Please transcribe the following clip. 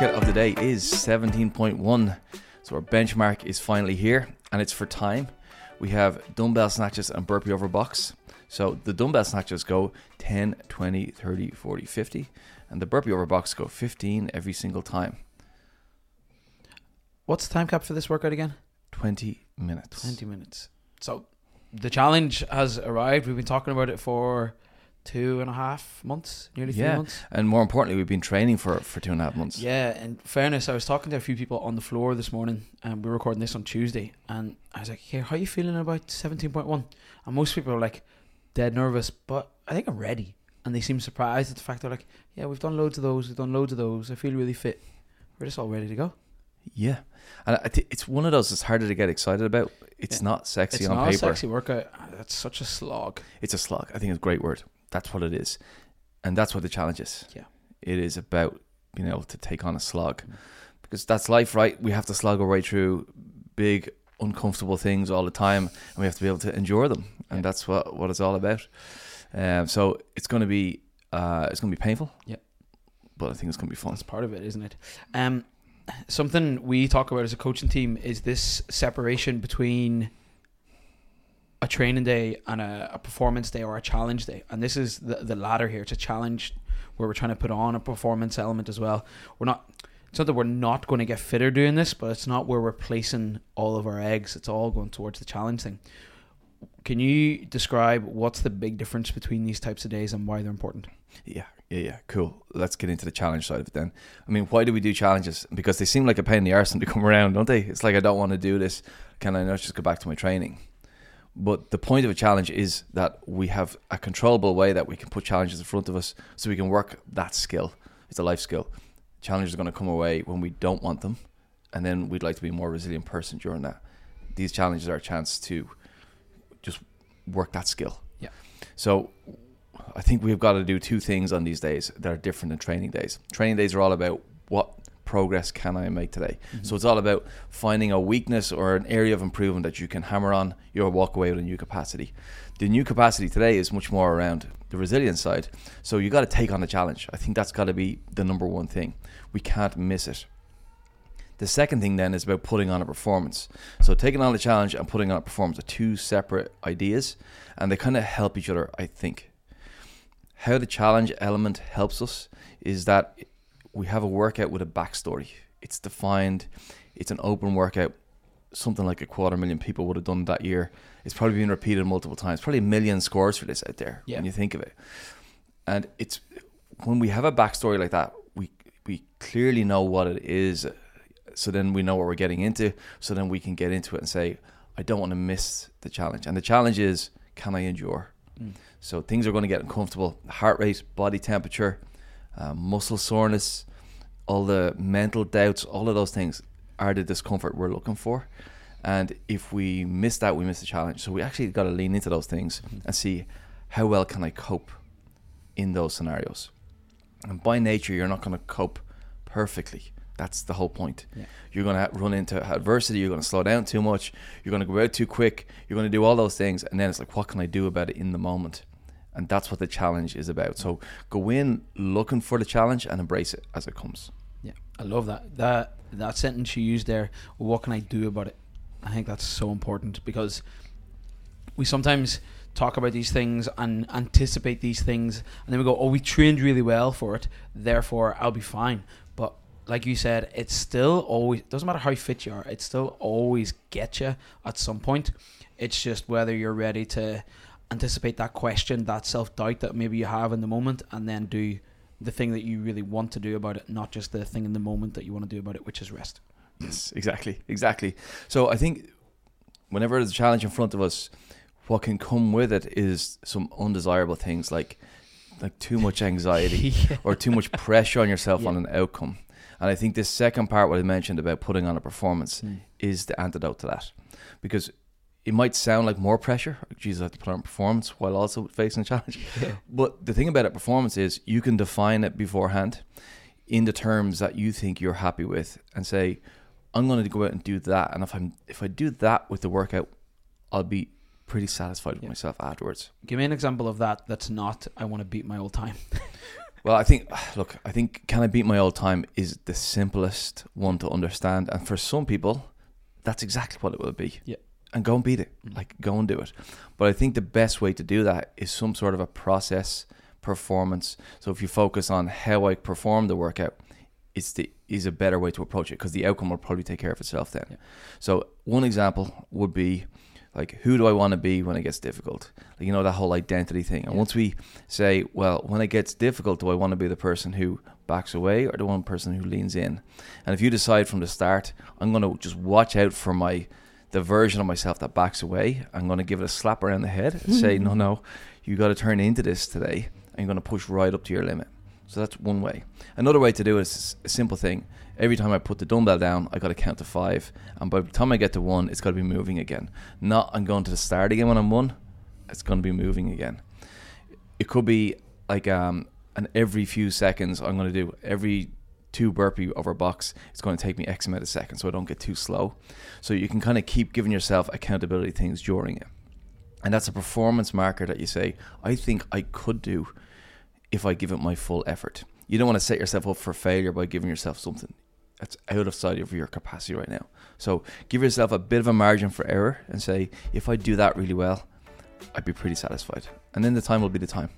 workout of the day is 17.1. So our benchmark is finally here and it's for time. We have dumbbell snatches and burpee over box. So the dumbbell snatches go 10, 20, 30, 40, 50 and the burpee over box go 15 every single time. What's the time cap for this workout again? 20 minutes. 20 minutes. So the challenge has arrived. We've been talking about it for two and a half months, nearly three Yeah. months. And more importantly, we've been training for, for two and a half months. Yeah, in fairness, I was talking to a few people on the floor this morning, and we are recording this on Tuesday, and I was like, "Here, how are you feeling about seventeen point one?" And most people are like, dead nervous, but I think I'm ready. And they seem surprised at the fact they're like, "Yeah, we've done loads of those. We've done loads of those. I feel really fit. We're just all ready to go." Yeah. And I thi- it's one of those that's harder to get excited about. It's Yeah. not sexy it's on not paper. a sexy workout. That's such a slog. It's a slog. I think it's a great word. That's what it is. And that's what the challenge is. Yeah. It is about being able to take on a slog. Because that's life, right? We have to slog our way through big, uncomfortable things all the time and we have to be able to endure them. And Yeah. that's what, what it's all about. Um, so it's gonna be uh, it's gonna be painful. Yeah. But I think it's gonna be fun. It's part of it, isn't it? Um, something we talk about as a coaching team is this separation between a training day and a, a performance day or a challenge day. And this is the, the latter here. It's a challenge where we're trying to put on a performance element as well. We're not. It's not that we're not going to get fitter doing this, but it's not where we're placing all of our eggs. It's all going towards the challenge thing. Can you describe what's the big difference between these types of days and why they're important? Yeah, yeah, yeah. Cool. Let's get into the challenge side of it then. I mean, why do we do challenges? Because they seem like a pain in the arse they come around, don't they? It's like I don't want to do this. Can I not just go back to my training? But the point of a challenge is that we have a controllable way that we can put challenges in front of us so we can work that skill. It's a life skill. Challenges are going to come away when we don't want them, and then we'd like to be a more resilient person during that. These challenges are a chance to just work that skill. Yeah. So I think we've got to do two things on these days that are different than training days. Training days are all about what progress can I make today. Mm-hmm. So it's all about finding a weakness or an area of improvement that you can hammer on. You'll walk away with a new capacity. The new capacity today is much more around the resilience side. So you got to take on the challenge. I think that's got to be the number one thing. We can't miss it. The second thing then is about putting on a performance. So taking on the challenge and putting on a performance are two separate ideas, and they kind of help each other. I think. How the challenge element helps us is that we have a workout with a backstory. It's defined. It's an open workout. Something like a quarter million people would have done that year. It's probably been repeated multiple times. Probably a million scores for this out there Yeah. when you think of it. And it's when we have a backstory like that, we we clearly know what it is. So then we know what we're getting into. So then we can get into it and say, I don't want to miss the challenge. And the challenge is, can I endure? Mm. So things are going to get uncomfortable. Heart rate, body temperature, uh, muscle soreness, all the mental doubts, all of those things are the discomfort we're looking for. And if we miss that, we miss the challenge. So we actually got to lean into those things and see how well can I cope in those scenarios. And by nature, you're not going to cope perfectly. That's the whole point. Yeah. You're going to run into adversity. You're going to slow down too much. You're going to go out too quick. You're going to do all those things. And then it's like, what can I do about it in the moment? And that's what the challenge is about. So go in looking for the challenge and embrace it as it comes. Yeah, I love that. That that sentence you used there. What can I do about it? I think that's so important because we sometimes talk about these things and anticipate these things, and then we go, "Oh, we trained really well for it, therefore I'll be fine." But like you said, it's still always doesn't matter how fit you are. It still always gets you at some point. It's just whether you're ready to anticipate that question, that self doubt that maybe you have in the moment, and then do the thing that you really want to do about it, not just the thing in the moment that you want to do about it, which is rest. Yes, exactly, exactly. So I think whenever there's a challenge in front of us, what can come with it is some undesirable things like like too much anxiety Yeah. or too much pressure on yourself Yeah. on an outcome. And I think this second part, what I mentioned about putting on a performance, Mm. is the antidote to that, because it might sound like more pressure. Jesus, I have to put on performance while also facing a challenge. Yeah. But the thing about it, performance is you can define it beforehand in the terms that you think you're happy with, and say, "I'm going to go out and do that." And if I'm if I do that with the workout, I'll be pretty satisfied with Yeah. myself afterwards. Give me an example of that. That's not. I want to beat my old time. Well, I think, look, I think can I beat my old time is the simplest one to understand, and for some people, that's exactly what it will be. Yeah. And go and beat it, Mm. like go and do it. But I think the best way to do that is some sort of a process performance. So if you focus on how I perform the workout, it's the is a better way to approach it because the outcome will probably take care of itself then. Yeah. So one example would be like who do I want to be when it gets difficult? Like, you know that whole identity thing. And Yeah. once we say, well, when it gets difficult, do I want to be the person who backs away or the one person who leans in? And if you decide from the start, I'm going to just watch out for my the version of myself that backs away. I'm going to give it a slap around the head and say, no, no, you got to turn into this today. And you're going to push right up to your limit. So that's one way. Another way to do it is a simple thing. Every time I put the dumbbell down, I got to count to five, and by the time I get to one, it's got to be moving again. Not I'm going to the start again when I'm one. It's going to be moving again. It could be like um, and every few seconds I'm going to do every two burpee over a box. It's going to take me X amount of seconds, so I don't get too slow. So you can kind of keep giving yourself accountability things during it, and that's a performance marker that you say I think I could do if I give it my full effort. You don't want to set yourself up for failure by giving yourself something that's out of sight of your capacity right now. So give yourself a bit of a margin for error and say, if I do that really well, I'd be pretty satisfied. And then the time will be the time.